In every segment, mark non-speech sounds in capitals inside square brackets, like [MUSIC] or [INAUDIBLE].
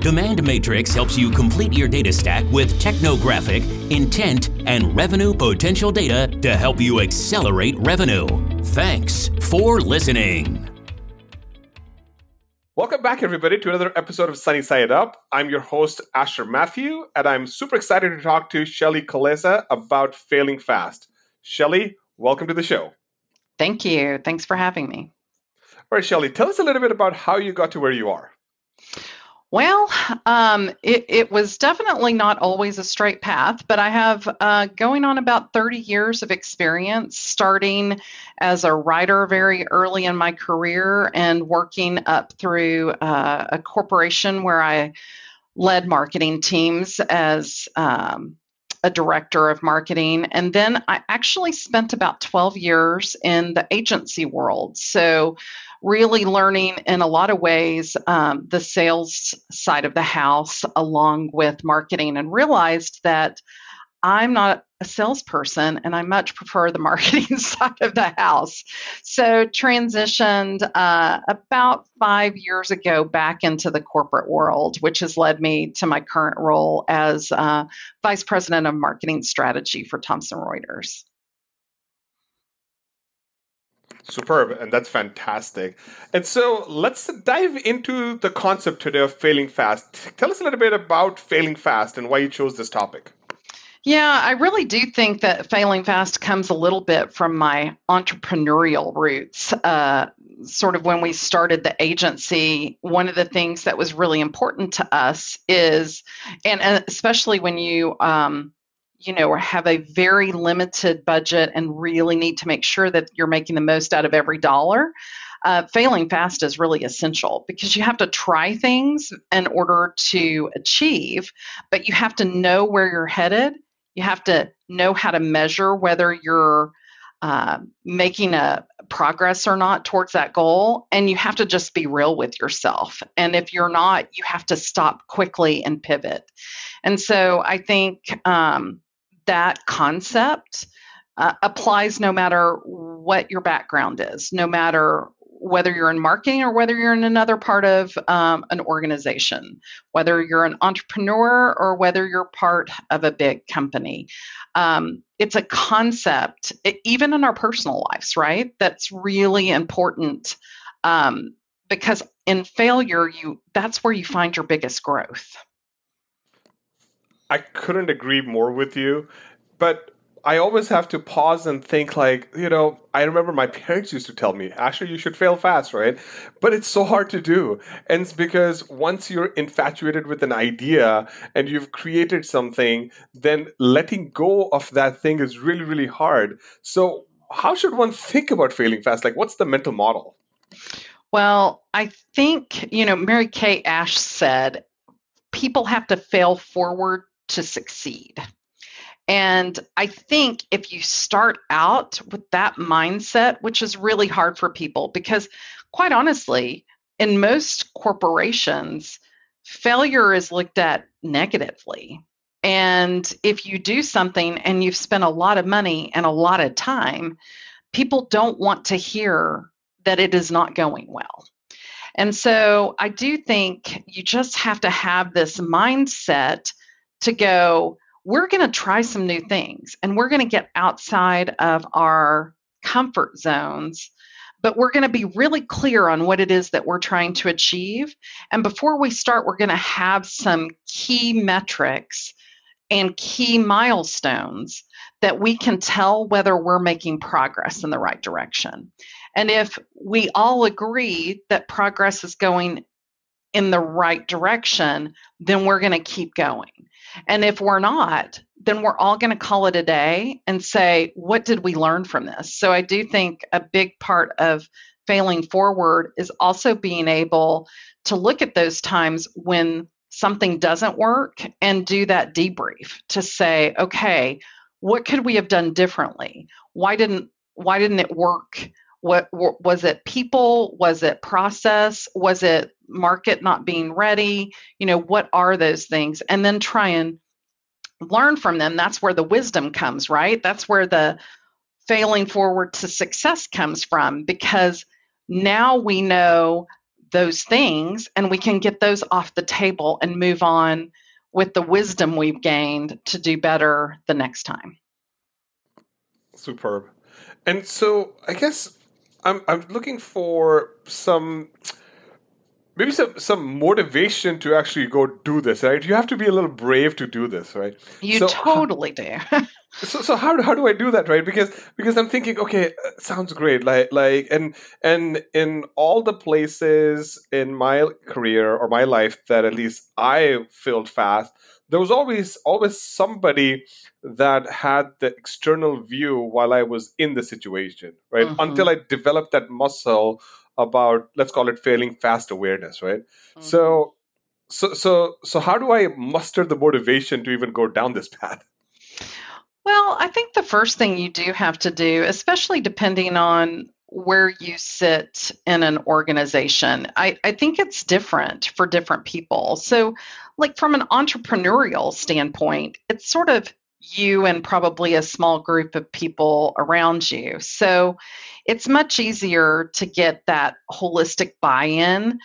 Demand Matrix helps you complete your data stack with technographic, intent, and revenue potential data to help you accelerate revenue. Thanks for listening. Welcome back, everybody, to another episode of Sunny Side Up. I'm your host, Asher Matthew, and I'm super excited to talk to Shelly Kulesza about failing fast. Shelly, welcome to the show. Thank you. Thanks for having me. All right, Shelly, tell us a little bit about how you got to where you are. Well, um, it, it, was definitely not always a straight path, but I have uh, going on about 30 years of experience, starting as a writer very early in my career and working up through uh, a corporation where I led marketing teams as um, a director of marketing. And then I actually spent about 12 years in the agency world. So, really learning in a lot of ways um, the sales side of the house along with marketing and realized that I'm not a salesperson and I much prefer the [LAUGHS] marketing side of the house. So, transitioned uh, about five years ago back into the corporate world, which has led me to my current role as uh, Vice President of Marketing Strategy for Thomson Reuters. Superb, and that's fantastic. And so let's dive into the concept today of failing fast. Tell us a little bit about failing fast and why you chose this topic. Yeah, I really do think that failing fast comes a little bit from my entrepreneurial roots. Uh, sort of when we started the agency, one of the things that was really important to us is, and especially when you um, you know, have a very limited budget and really need to make sure that you're making the most out of every dollar. Uh, failing fast is really essential because you have to try things in order to achieve, but you have to know where you're headed. You have to know how to measure whether you're uh, making a progress or not towards that goal. And you have to just be real with yourself. And if you're not, you have to stop quickly and pivot. And so I think um, that concept uh, applies no matter what your background is, no matter whether you're in marketing or whether you're in another part of um, an organization, whether you're an entrepreneur or whether you're part of a big company. Um, it's a concept, even in our personal lives, right? That's really important um, because in failure, you that's where you find your biggest growth. I couldn't agree more with you. But I always have to pause and think like, you know, I remember my parents used to tell me, Asher, you should fail fast, right? But it's so hard to do. And it's because once you're infatuated with an idea and you've created something, then letting go of that thing is really, really hard. So how should one think about failing fast? Like what's the mental model? Well, I think, you know, Mary Kay Ash said, people have to fail forward to succeed. And I think if you start out with that mindset, which is really hard for people, because quite honestly, in most corporations, failure is looked at negatively. And if you do something and you've spent a lot of money and a lot of time, people don't want to hear that it is not going well. And so I do think you just have to have this mindset to go, we're going to try some new things and we're going to get outside of our comfort zones but we're going to be really clear on what it is that we're trying to achieve. And before we start, we're going to have some key metrics and key milestones that we can tell whether we're making progress in the right direction. And if we all agree that progress is going in the right direction, then we're going to keep going. And if we're not, then we're all going to call it a day and say, what did we learn from this? So I do think a big part of failing forward is also being able to look at those times when something doesn't work and do that debrief to say, okay, what could we have done differently? Why didn't why didn't it work? What was it people? Was it process? Was it market not being ready? You know, what are those things? And then try and learn from them. That's where the wisdom comes, right? That's where the failing forward to success comes from because now we know those things and we can get those off the table and move on with the wisdom we've gained to do better the next time. Superb. And so I guess I'm I'm looking for some maybe some some motivation to actually go do this, right? You have to be a little brave to do this, right? You so, [LAUGHS] totally do. [LAUGHS] so so how how do I do that, right? Because because I'm thinking, okay, uh, sounds great, like like and and in all the places in my career or my life that at least I filled fast, there was always always somebody that had the external view while I was in the situation, right? Mm-hmm. Until I developed that muscle about let's call it failing fast awareness, right? Mm-hmm. So so so so how do I muster the motivation to even go down this path? Well, I think the first thing you do have to do, especially depending on where you sit in an organization. I, I think it's different for different people. So, like from an entrepreneurial standpoint, it's sort of you and probably a small group of people around you. So, it's much easier to get that holistic buy in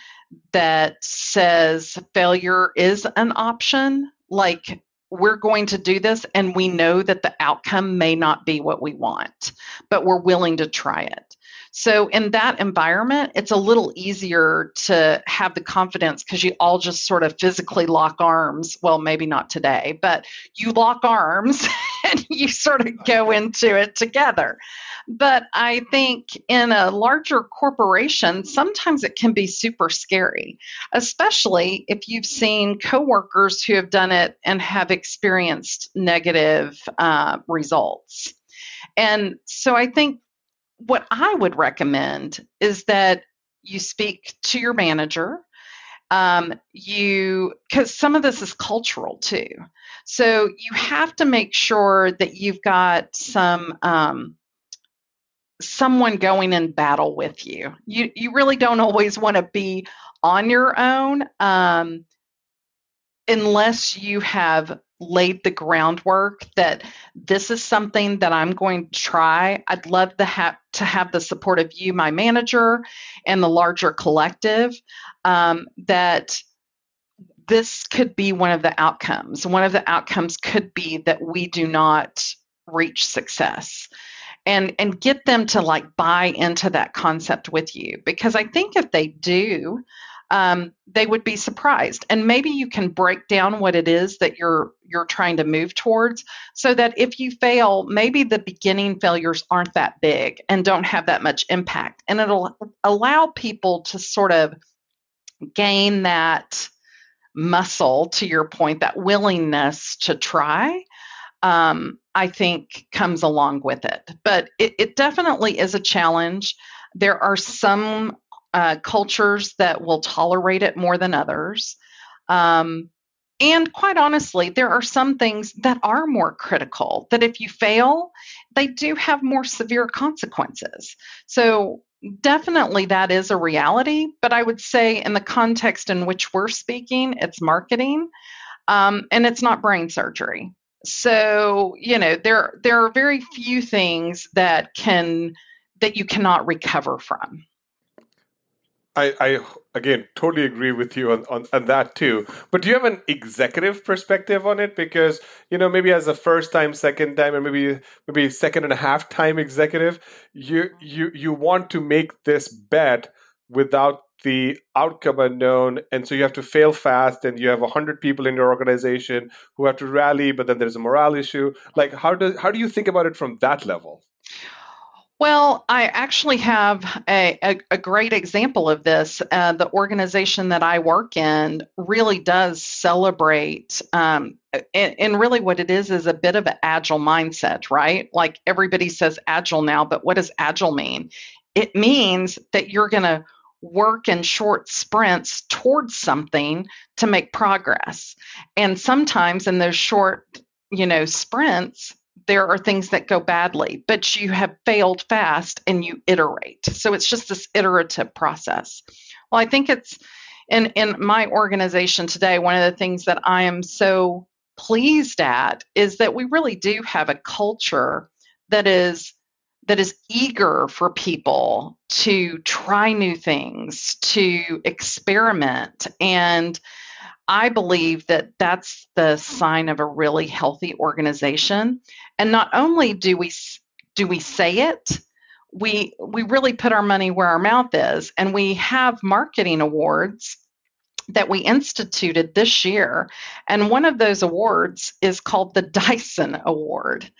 that says failure is an option. Like, we're going to do this and we know that the outcome may not be what we want, but we're willing to try it. So, in that environment, it's a little easier to have the confidence because you all just sort of physically lock arms. Well, maybe not today, but you lock arms [LAUGHS] and you sort of go into it together. But I think in a larger corporation, sometimes it can be super scary, especially if you've seen coworkers who have done it and have experienced negative uh, results. And so I think what I would recommend is that you speak to your manager. Um, you because some of this is cultural too, so you have to make sure that you've got some um, someone going in battle with you. You you really don't always want to be on your own um, unless you have laid the groundwork that this is something that I'm going to try. I'd love to have to have the support of you, my manager, and the larger collective. Um, that this could be one of the outcomes. One of the outcomes could be that we do not reach success. And, and get them to like buy into that concept with you because I think if they do, um, they would be surprised. And maybe you can break down what it is that you're you're trying to move towards so that if you fail maybe the beginning failures aren't that big and don't have that much impact. And it'll allow people to sort of gain that muscle to your point that willingness to try um, i think comes along with it. But it, it definitely is a challenge. There are some uh, cultures that will tolerate it more than others. Um, and quite honestly, there are some things that are more critical, that if you fail, they do have more severe consequences. So, definitely that is a reality. But I would say, in the context in which we're speaking, it's marketing um, and it's not brain surgery. So, you know, there, there are very few things that can that you cannot recover from. I, I again totally agree with you on, on, on that too. But do you have an executive perspective on it? Because you know maybe as a first time, second time, or maybe maybe second and a half time executive, you you you want to make this bet without the outcome unknown and so you have to fail fast and you have 100 people in your organization who have to rally but then there's a morale issue like how do how do you think about it from that level well, I actually have a, a, a great example of this. Uh, the organization that I work in really does celebrate, um, and, and, really what it is is a bit of an agile mindset, right? Like everybody says agile now, but what does agile mean? It means that you're going to work in short sprints towards something to make progress. And sometimes in those short, you know, sprints, there are things that go badly, but you have failed fast and you iterate. So it's just this iterative process. Well, I think it's in in my organization today, one of the things that I am so pleased at is that we really do have a culture that is that is eager for people to try new things, to experiment and I believe that that's the sign of a really healthy organization. And not only do we do we say it, we we really put our money where our mouth is, and we have marketing awards that we instituted this year. And one of those awards is called the Dyson Award.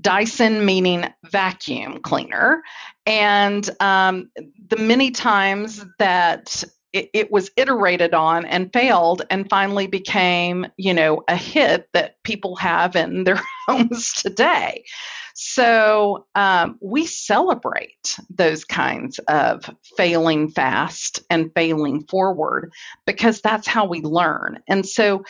Dyson meaning vacuum cleaner. And um, the many times that it, it, was iterated on and failed and finally became you know a hit that people have in [LAUGHS] their homes today. So um, we celebrate those kinds of failing fast and failing forward because that's how we learn. And so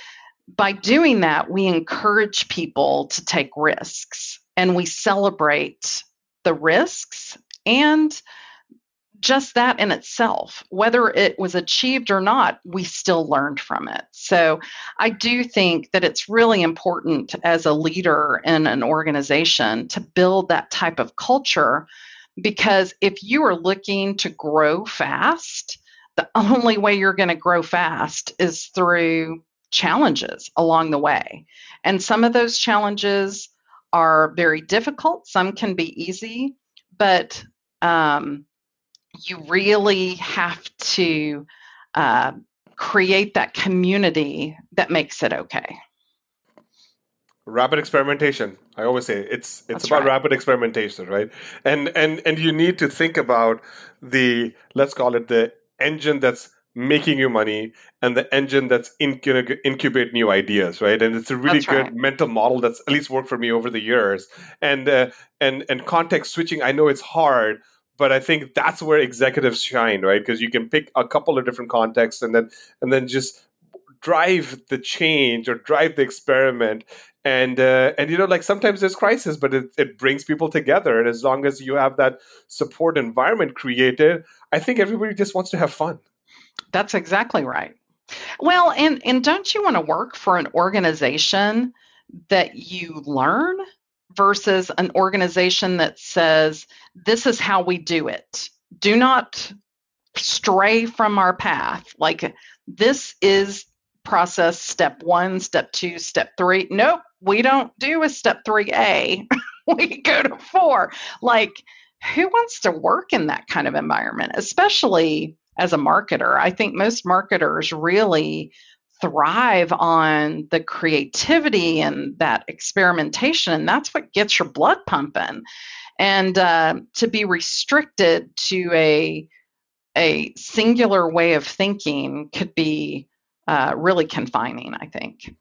by doing that we encourage people to take risks and we celebrate the risks and just that in itself, whether it was achieved or not, we still learned from it. So I do think that it's really important as a leader in an organization to build that type of culture because if you are looking to grow fast, the [LAUGHS] only way you're going to grow fast is through challenges along the way. And some of those challenges are very difficult, some can be easy, but um, you really have to uh, create that community that makes it okay. Rapid experimentation. I always say it's it's That's about right. rapid experimentation right? And and and you need to think about the let's call it the engine that's making you money and the engine that's in, incubate new ideas right? And it's a really That's good right. mental model that's at least worked for me over the years. And uh, and and context switching i know it's hard but I think that's where executives shine, right? Because you can pick a couple of different contexts and then and then just drive the change or drive the experiment. And uh, and you know, like sometimes there's crisis, but it, it brings people together. And as long as you have that support environment created, I think everybody just wants to have fun. That's exactly right. Well, and and don't you want to work for an organization that you learn versus an organization that says, this is how we do it. Do not stray from our path. Like, this is process step one, step two, step three. Nope, we don't do a step 3A. [LAUGHS] we go to four. Like, who wants to work in that kind of environment, especially as a marketer? I think most marketers really thrive on the creativity and that experimentation. And that's what gets your blood pumping. And uh, to be restricted to a a singular way of thinking could be uh, really confining. I think.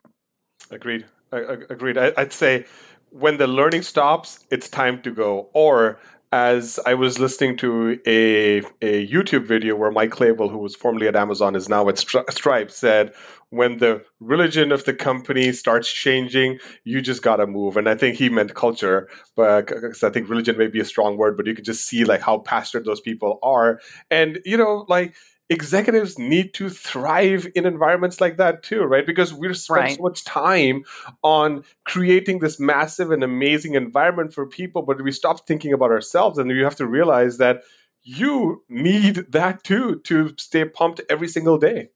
Agreed. I, I, agreed. I, I'd say when the learning stops, it's time to go. Or as I was listening to a, a YouTube video where Mike Clayville, who was formerly at Amazon, is now at Stripe, said, when the religion of the company starts changing, you just got to move. And I think he meant culture, but I think religion may be a strong word, but you can just see like how passionate those people are. And, you know, like, executives need to thrive in environments like that too, right? Because we're spending right. so much time on creating this massive and amazing environment for people, but we stop thinking about ourselves, and you have to realize that you need that too to stay pumped every single day.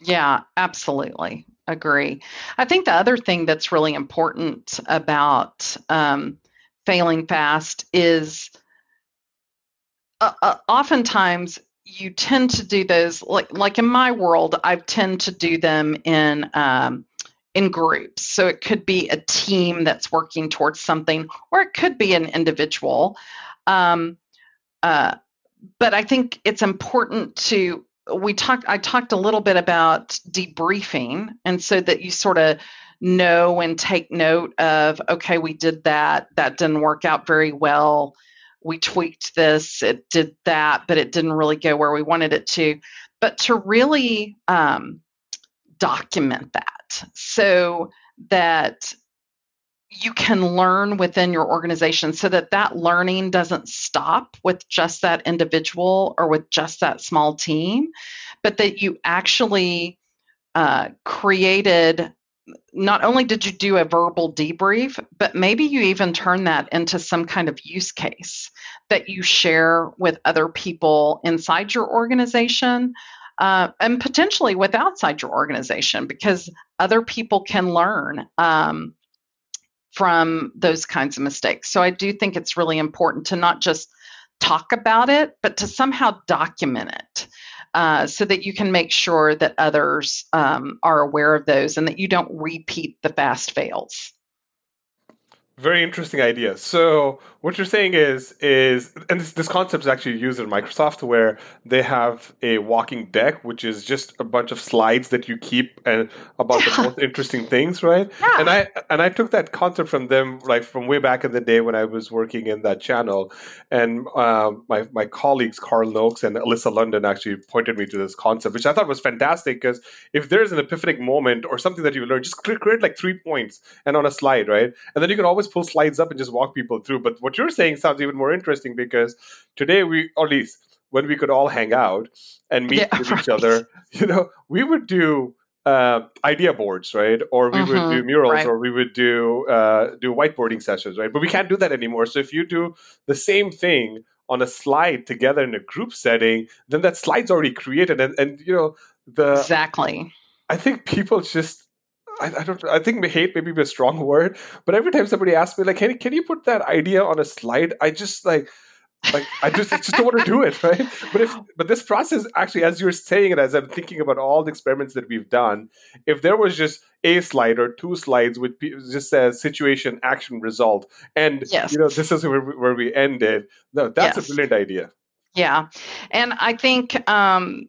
Yeah, absolutely. Agree. I think the other thing that's really important about um, failing fast is uh, uh, oftentimes you tend to do those like like in my world i tend to do them in um, in groups. So it could be a team that's working towards something or it could be an individual. Um, uh, but i think it's important to we talked i talked a little bit about debriefing and so that you sort of know and take note of okay we did that. That didn't work out very well we tweaked this, it did that, but it didn't really go where we wanted it to. But to really um, document that so that you can learn within your organization so that that learning doesn't stop with just that individual or with just that small team but that you actually uh, created not only did you do a verbal debrief but maybe you even turn that into some kind of use case that you share with other people inside your organization uh, and potentially with outside your organization because other people can learn um, from those kinds of mistakes. So I do think it's really important to not just talk about it, but to somehow document it. Uh, so that you can make sure that others um, are aware of those and that you don't repeat the fast fails very interesting idea. So what you're saying is is and this, this concept is actually used in Microsoft where they have a walking deck, which is just a bunch of slides that you keep and about yeah. the most [LAUGHS] interesting things, right? Yeah. And I and I took that concept from them like from way back in the day when I was working in that channel, and uh, my my colleagues Carl Noakes and Alyssa London actually pointed me to this concept, which I thought was fantastic because if there's an epiphanic moment or something that you learn, just create like three points and on a slide, right? And then you can always pull slides up and just walk people through. But what you're saying sounds even more interesting because today we, or at least when we could all hang out and meet yeah, with [LAUGHS] right. each other, you know, we would do uh, idea boards, right? Or we mm-hmm, would do mm-hmm. murals, right. or we would do uh, do whiteboarding sessions, right? But we can't do that anymore. So if you do the same thing on a slide together in a group setting, then that slide's already created, and and you know the exactly. I think people just I, I, don't I think hate maybe be a strong [LAUGHS] word, but every time somebody asks me like, can can you put that idea on a slide? I just like like I just I just don't want to do it, [LAUGHS] right? But if but this process actually, as you're saying it, as I'm thinking about all the experiments that we've done, if there was just a slide or two slides with just says situation, action, result, and yes. you know this is where we, where we ended. No, that's yes. a brilliant idea. Yeah, and I think um,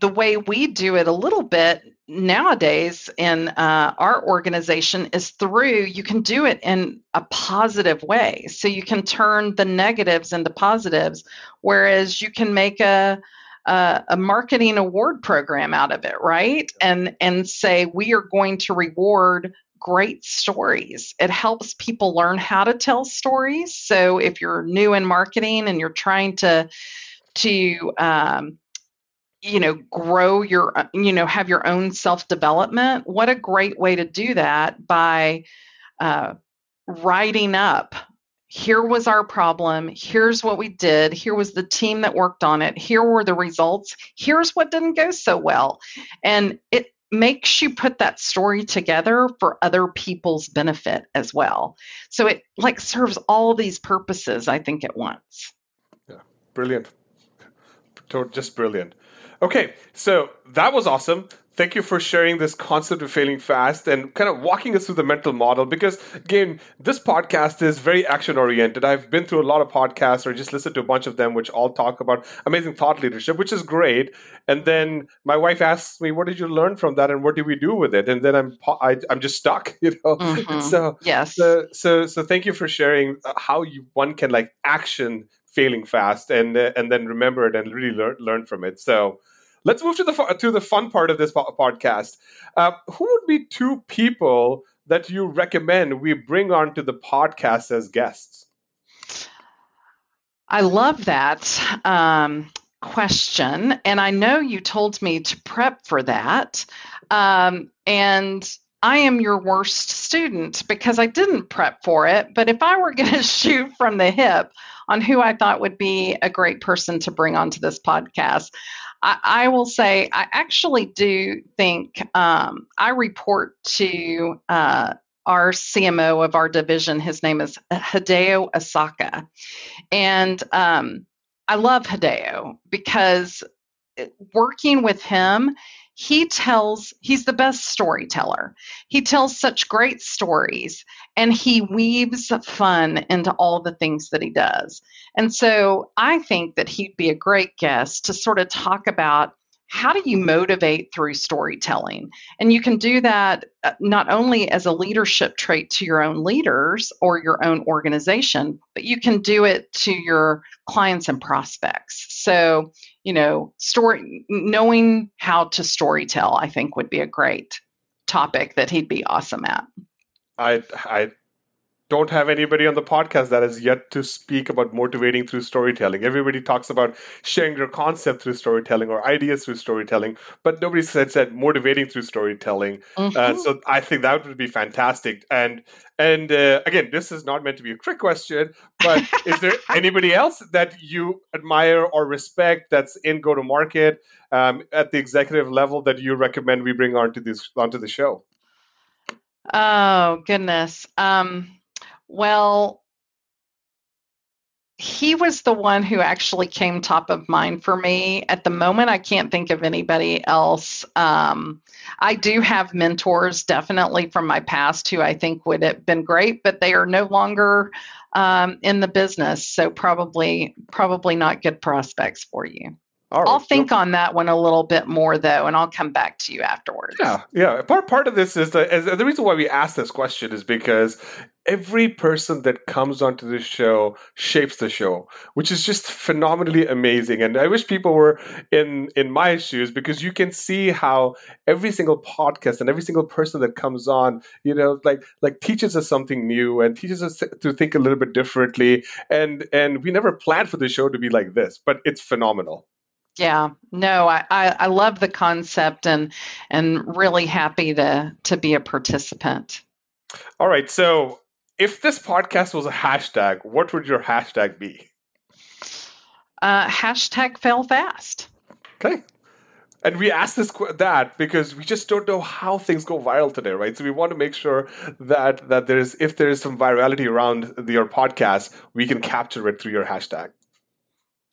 the way we do it a little bit nowadays in uh, our organization is through you can do it in a positive way so you can turn the negatives into positives whereas you can make a a, a marketing award program out of it right and and say we are going to reward great stories. It helps people learn how to tell stories. So if you're new in marketing and you're trying to to um, you know grow your you know have your own self development what a great way to do that by uh, writing up here was our problem here's what we did here was the team that worked on it here were the results here's what didn't go so well. And it makes you put that story together for other people's benefit as well. So it like serves all these purposes i think at once. Yeah. Brilliant. Just brilliant Okay, so that was awesome. Thank you for sharing this concept of failing fast and kind of walking us through the mental model because, again, this podcast is very action oriented. I've been through a lot of podcasts or just listened to a bunch of them, which all talk about amazing thought leadership, which is great. And then my wife asks me, "What did you learn from that, and what do we do with it?" And then I'm I, am i am just stuck, [LAUGHS] you know. Mm-hmm. So yes, so, so so thank you for sharing uh, how you one can like action failing fast and uh, and then remember it and really learn learn from it. So let's move to the to the fun part of this podcast. Uh, who would be two people that you recommend we bring on to the podcast as guests? I love that um, question, and I know you told me to prep for that, um, and I am your worst student because I didn't prep for it. But if I were going [LAUGHS] to shoot from the hip on who I thought would be a great person to bring onto this podcast, I, I will say I actually do think um, I report to uh, our CMO of our division. His name is Hideo Asaka. And um, I love Hideo because working with him, he tells he's the best storyteller. He tells such great stories and he weaves fun into all the things that he does. And so i think that he'd be a great guest to sort of talk about how do you motivate through storytelling? And you can do that uh, not only as a leadership trait to your own leaders or your own organization, but you can do it to your clients and prospects. So, you know, story knowing how to storytell, I think would be a great topic that he'd be awesome at. I I don't have anybody on the podcast that has yet to speak about motivating through storytelling. Everybody talks about sharing their concept through storytelling or ideas through storytelling, but nobody said said motivating through storytelling. Uh, mm-hmm. Uh, so I think that would be fantastic. And and uh, again, this is not meant to be a trick question, but is there [LAUGHS] anybody else that you admire or respect that's in go to market um, at the executive level that you recommend we bring onto this onto the show? Oh goodness. Um, well, he was the one who actually came top of mind for me. At the moment, I can't think of anybody else. Um, I do have mentors, definitely from my past, who I think would have been great, but they are no longer um, in the business, so probably probably not good prospects for you. Right. I'll think on that one a little bit more though, and I'll come back to you afterwards. Yeah, yeah. Part part of this is the is the reason why we ask this question is because every person that comes onto the show shapes the show, which is just phenomenally amazing. And I wish people were in in my shoes because you can see how every single podcast and every single person that comes on, you know, like like teaches us something new and teaches us to think a little bit differently. And and we never planned for the show to be like this, but it's phenomenal. Yeah, no, I, I, I love the concept and and really happy to to be a participant. All right, so if this podcast was a hashtag, what would your hashtag be? Uh, hashtag fail fast. Okay. And we ask this that because we just don't know how things go viral today, right? So we want to make sure that that there's if there is some virality around your podcast, we can capture it through your hashtag.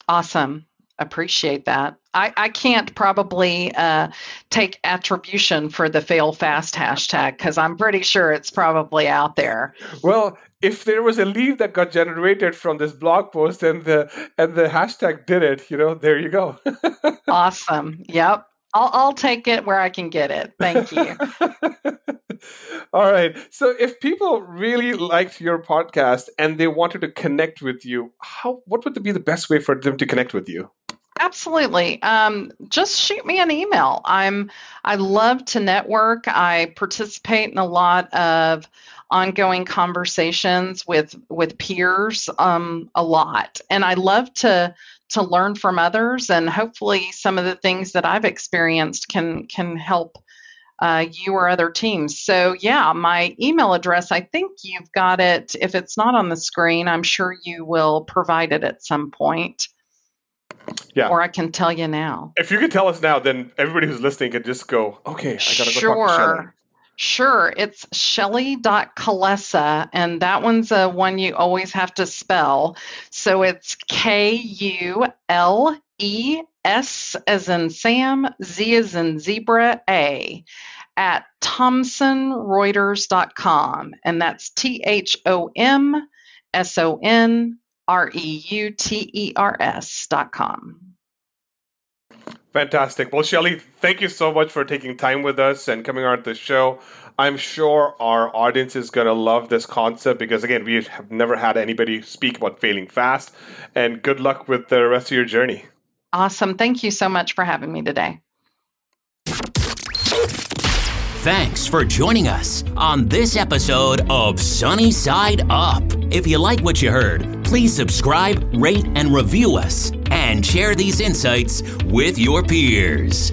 Awesome appreciate that. I, I can't probably uh, take attribution for the fail fast hashtag because I'm pretty sure it's probably out there. Well, if there was a lead that got generated from this blog post and the and the hashtag did it, you know, there you go. [LAUGHS] awesome. Yep. I'll, I'll take it where I can get it. Thank you. [LAUGHS] All right. So, if people really liked your podcast and they wanted to connect with you, how what would be the best way for them to connect with you? Absolutely. Um, just shoot me an email. I'm I love to network. I participate in a lot of ongoing conversations with with peers um, a lot, and I love to to learn from others. And hopefully, some of the things that I've experienced can can help uh, you or other teams. So yeah, my email address. I think you've got it. If it's not on the screen, I'm sure you will provide it at some point. Yeah. Or I can tell you now. If you could tell us now, then everybody who's listening can just go, okay, I gotta go sure. talk to Shelly. Sure. It's Shelly.Kulesza, and that one's a one you always have to spell. So it's K U L E S as in Sam, Z as in zebra, A at thomsonreuters.com. And that's T H O M S O N R E U T E R S dot com. Fantastic. Well, Shelly, thank you so much for taking time with us and coming on the show. I'm sure our audience is going to love this concept because, again, we have never had anybody speak about failing fast. And good luck with the rest of your journey. Awesome. Thank you so much for having me today. Thanks for joining us on this episode of Sunny Side Up. If you like what you heard, please subscribe, rate, and review us, and share these insights with your peers.